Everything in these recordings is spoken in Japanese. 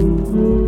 you.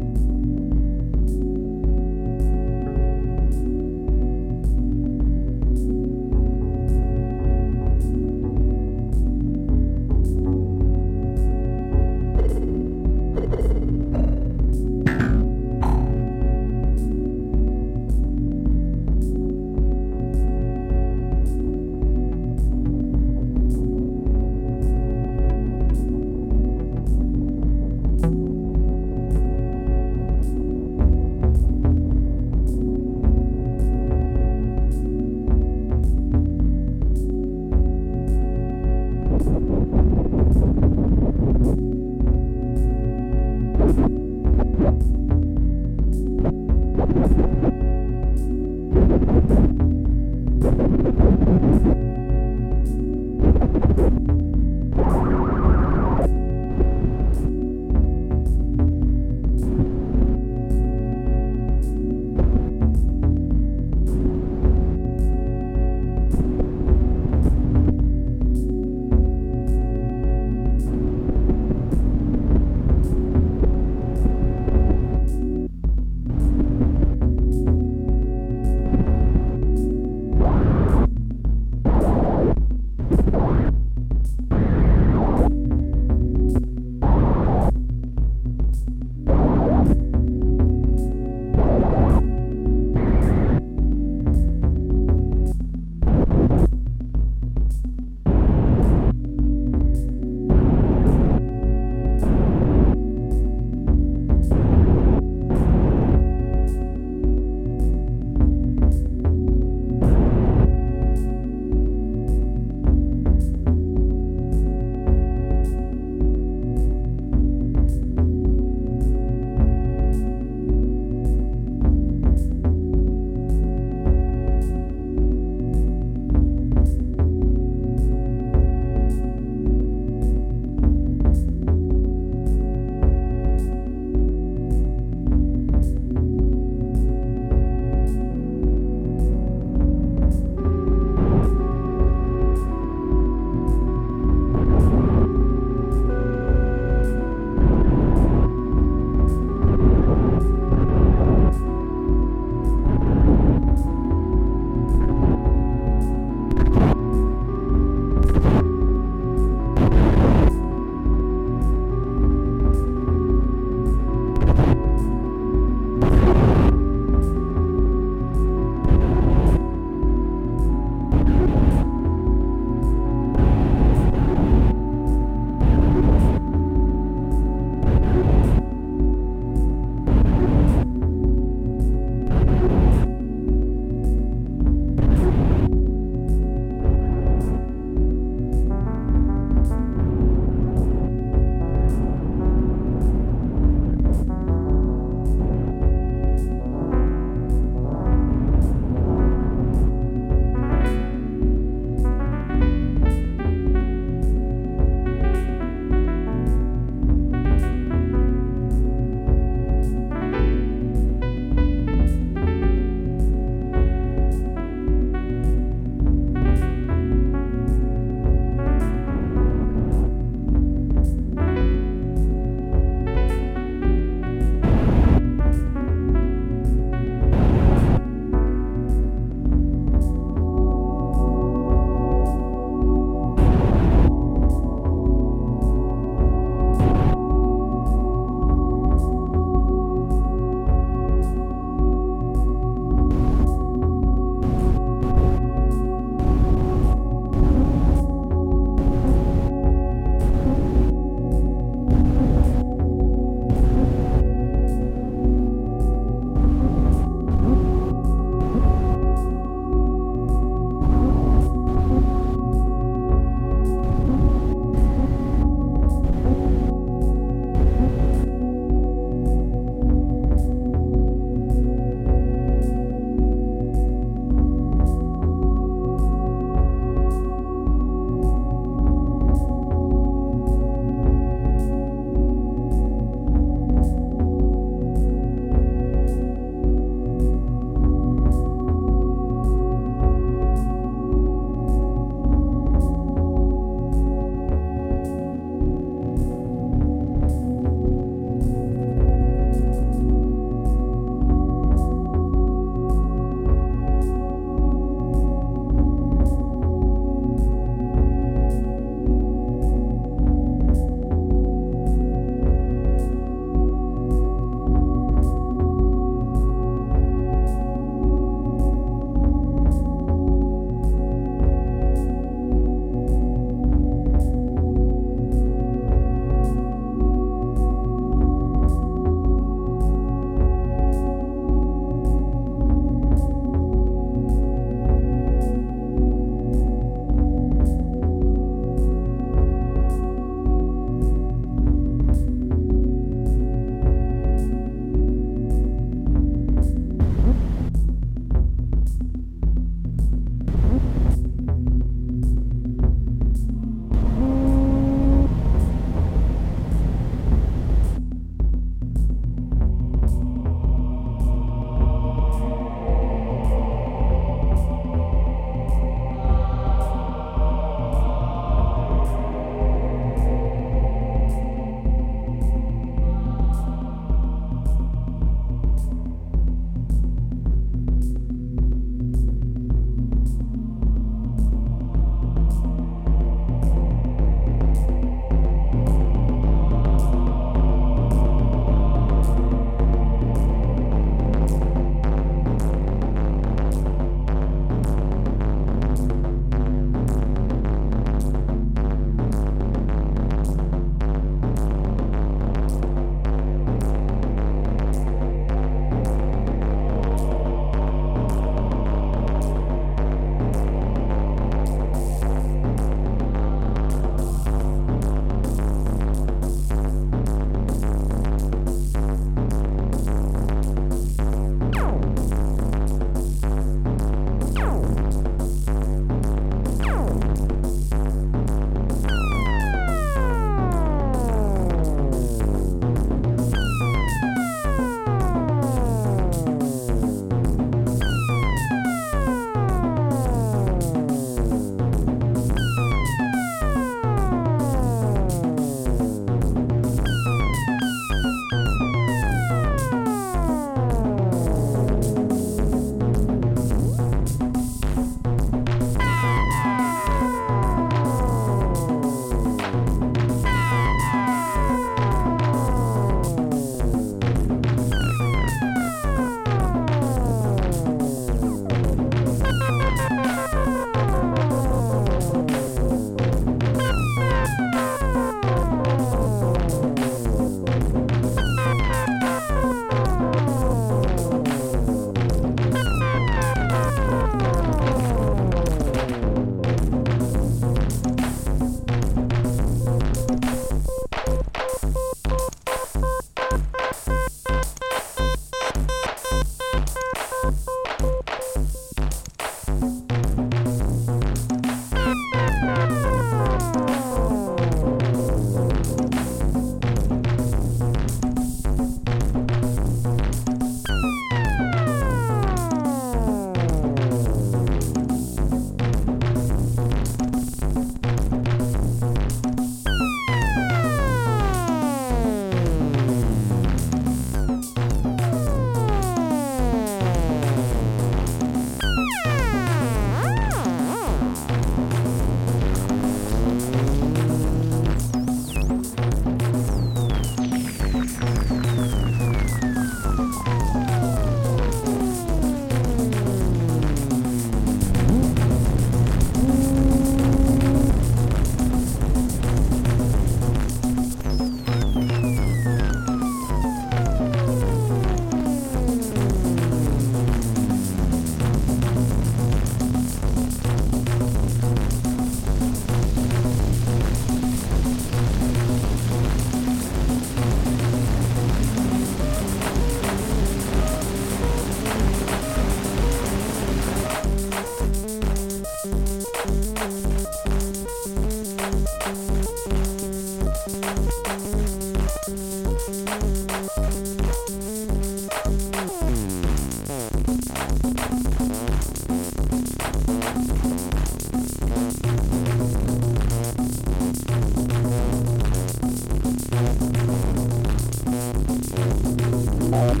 Thank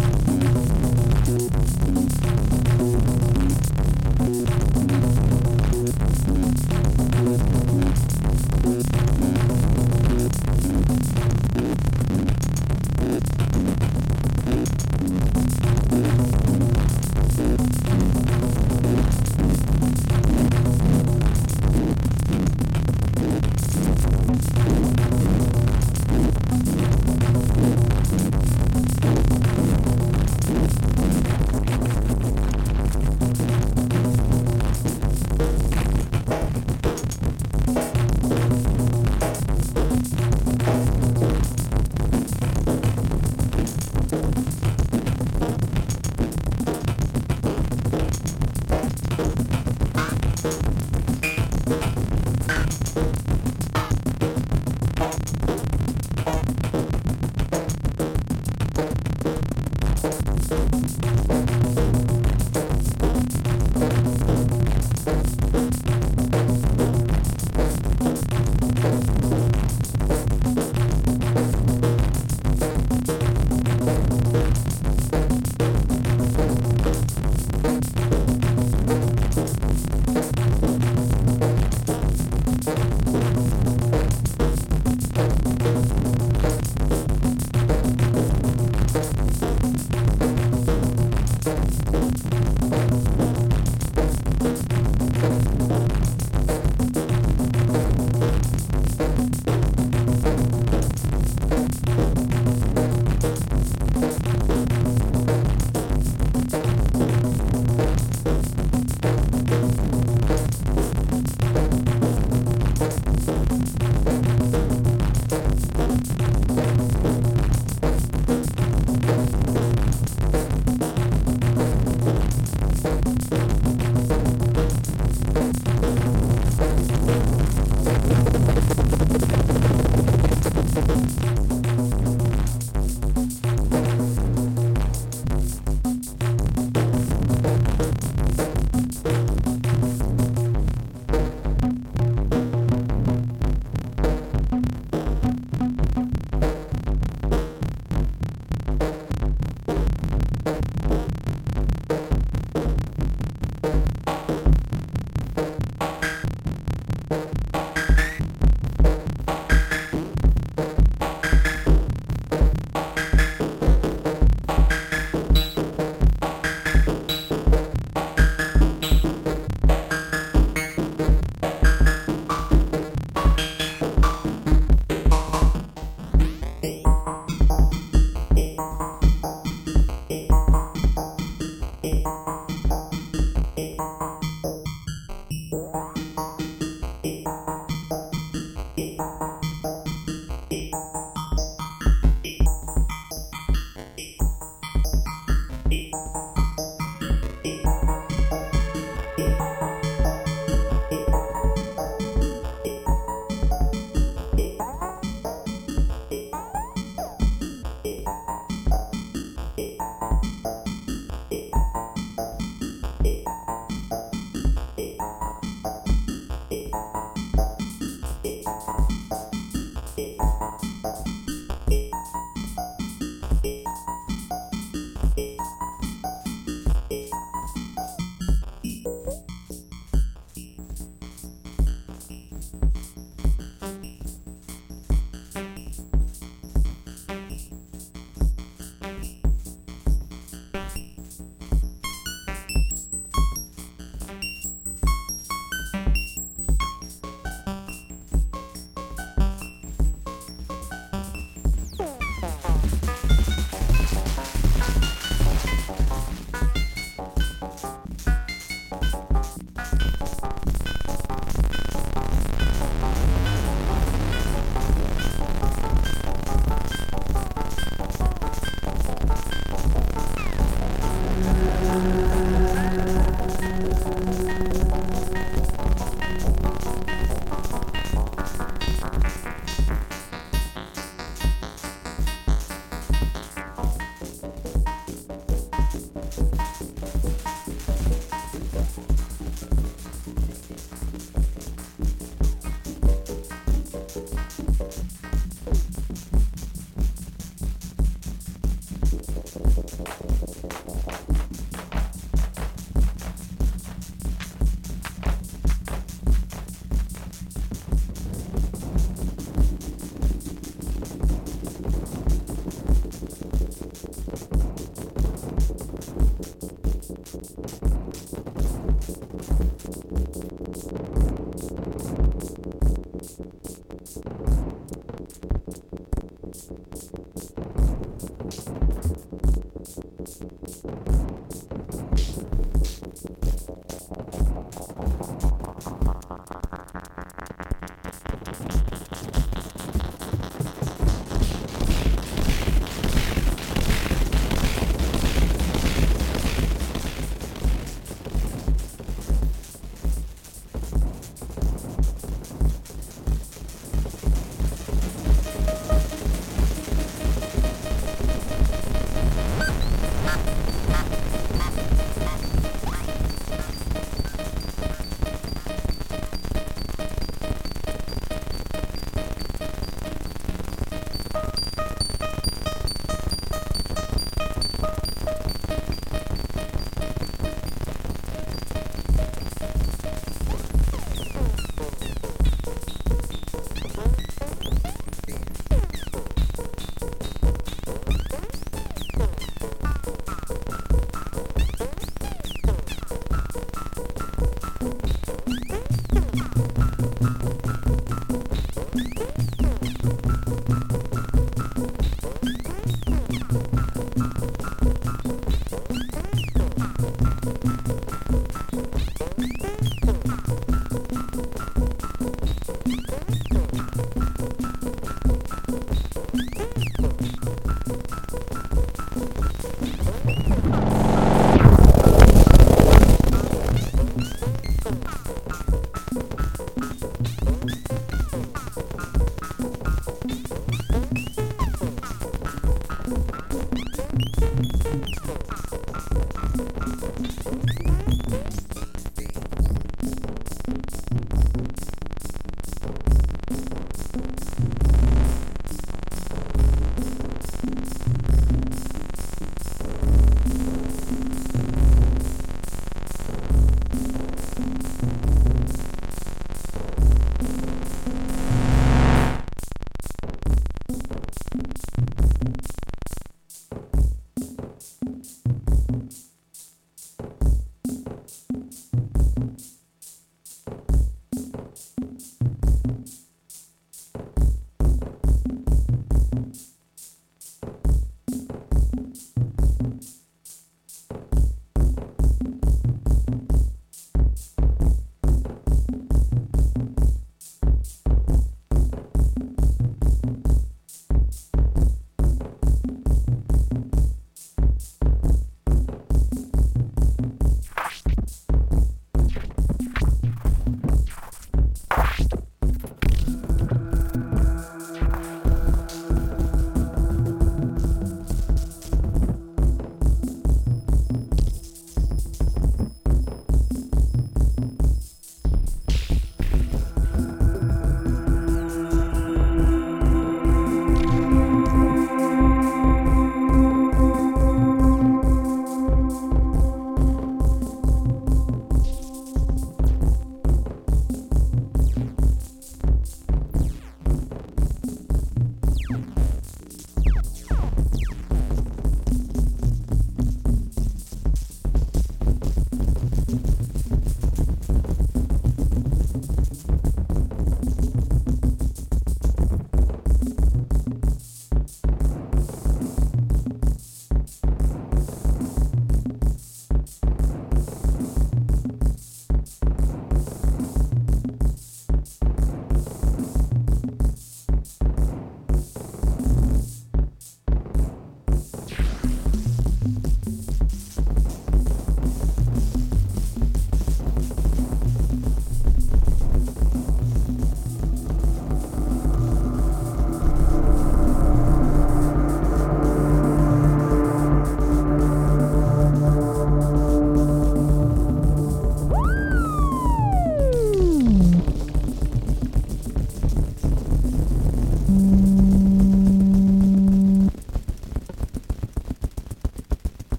you.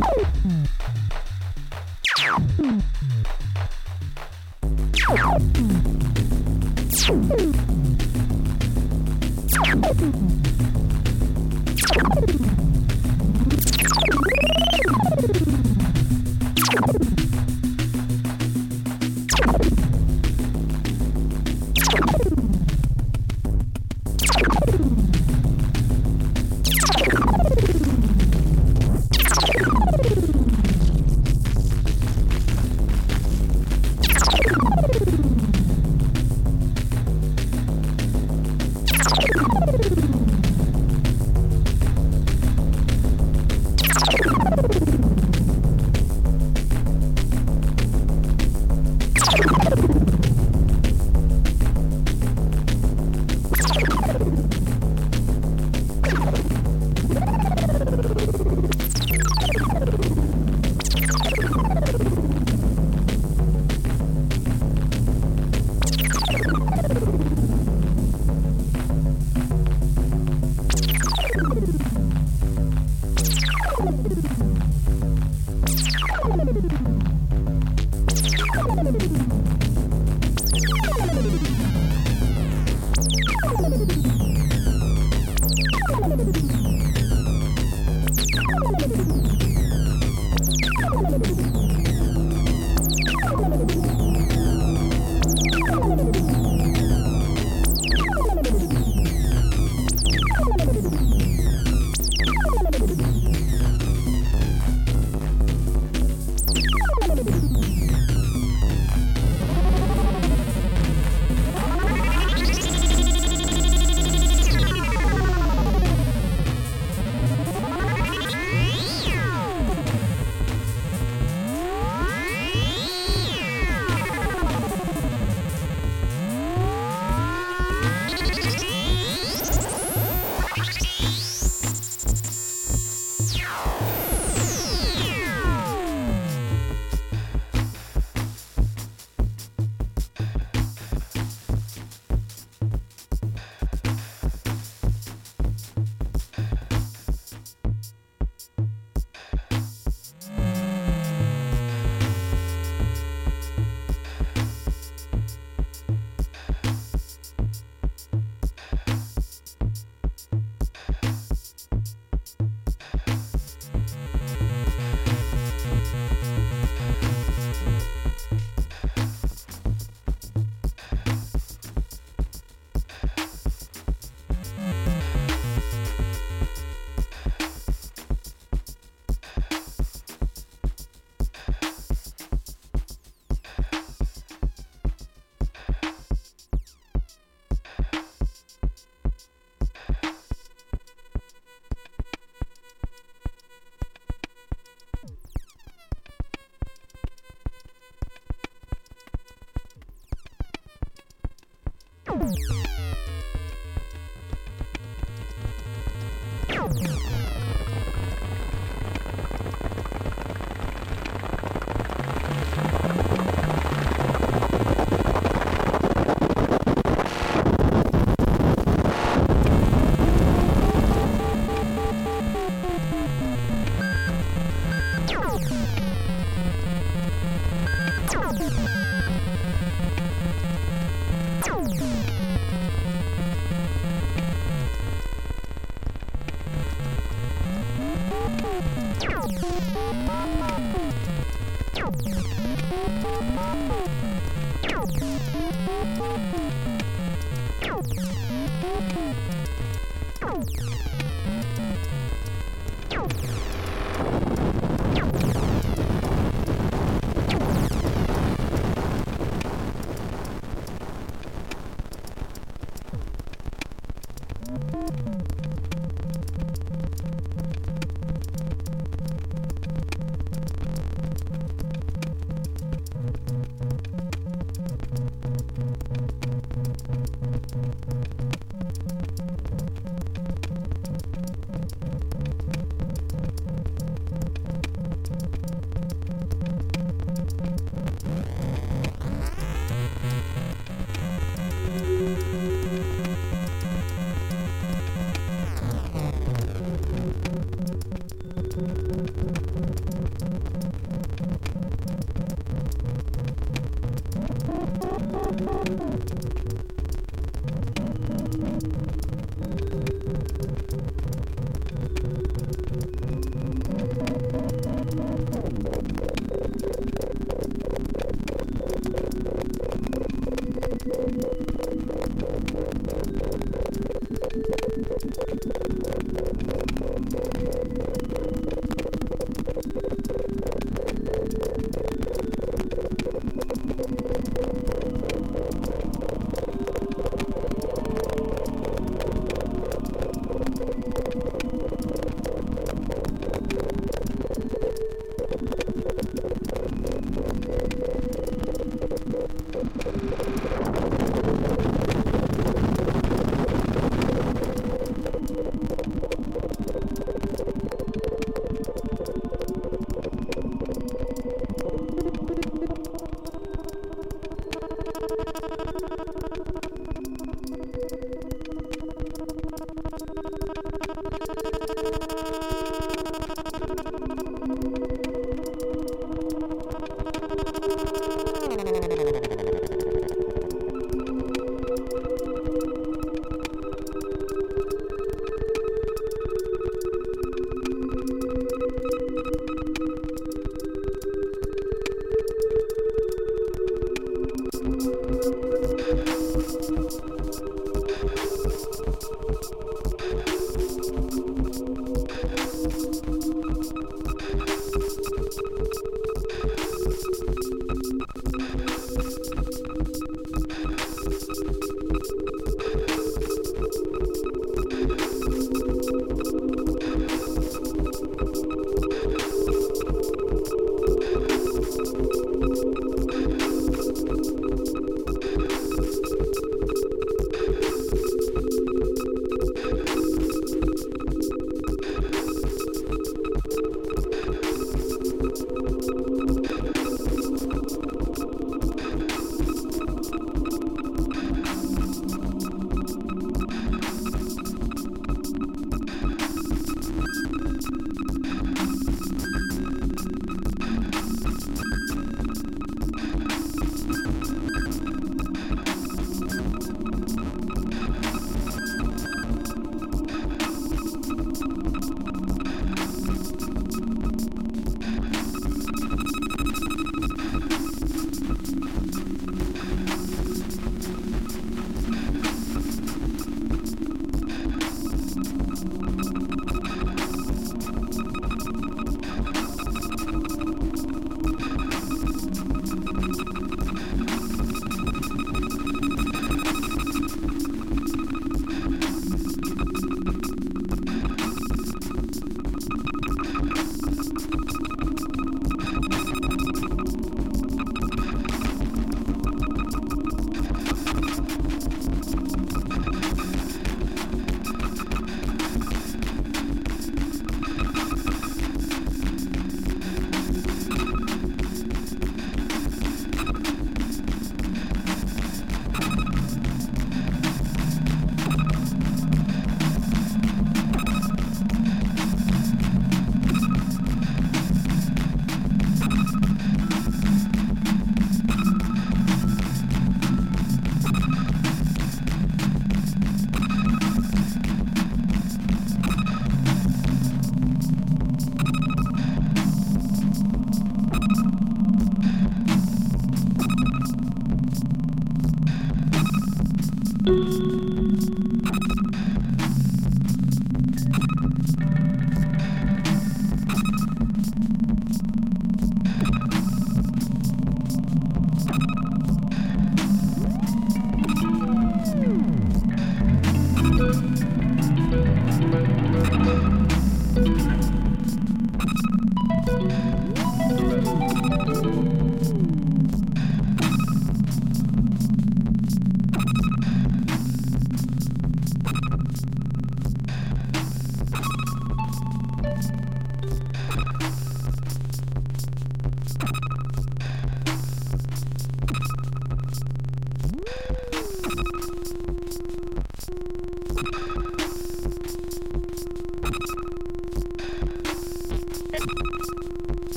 Mm-hmm.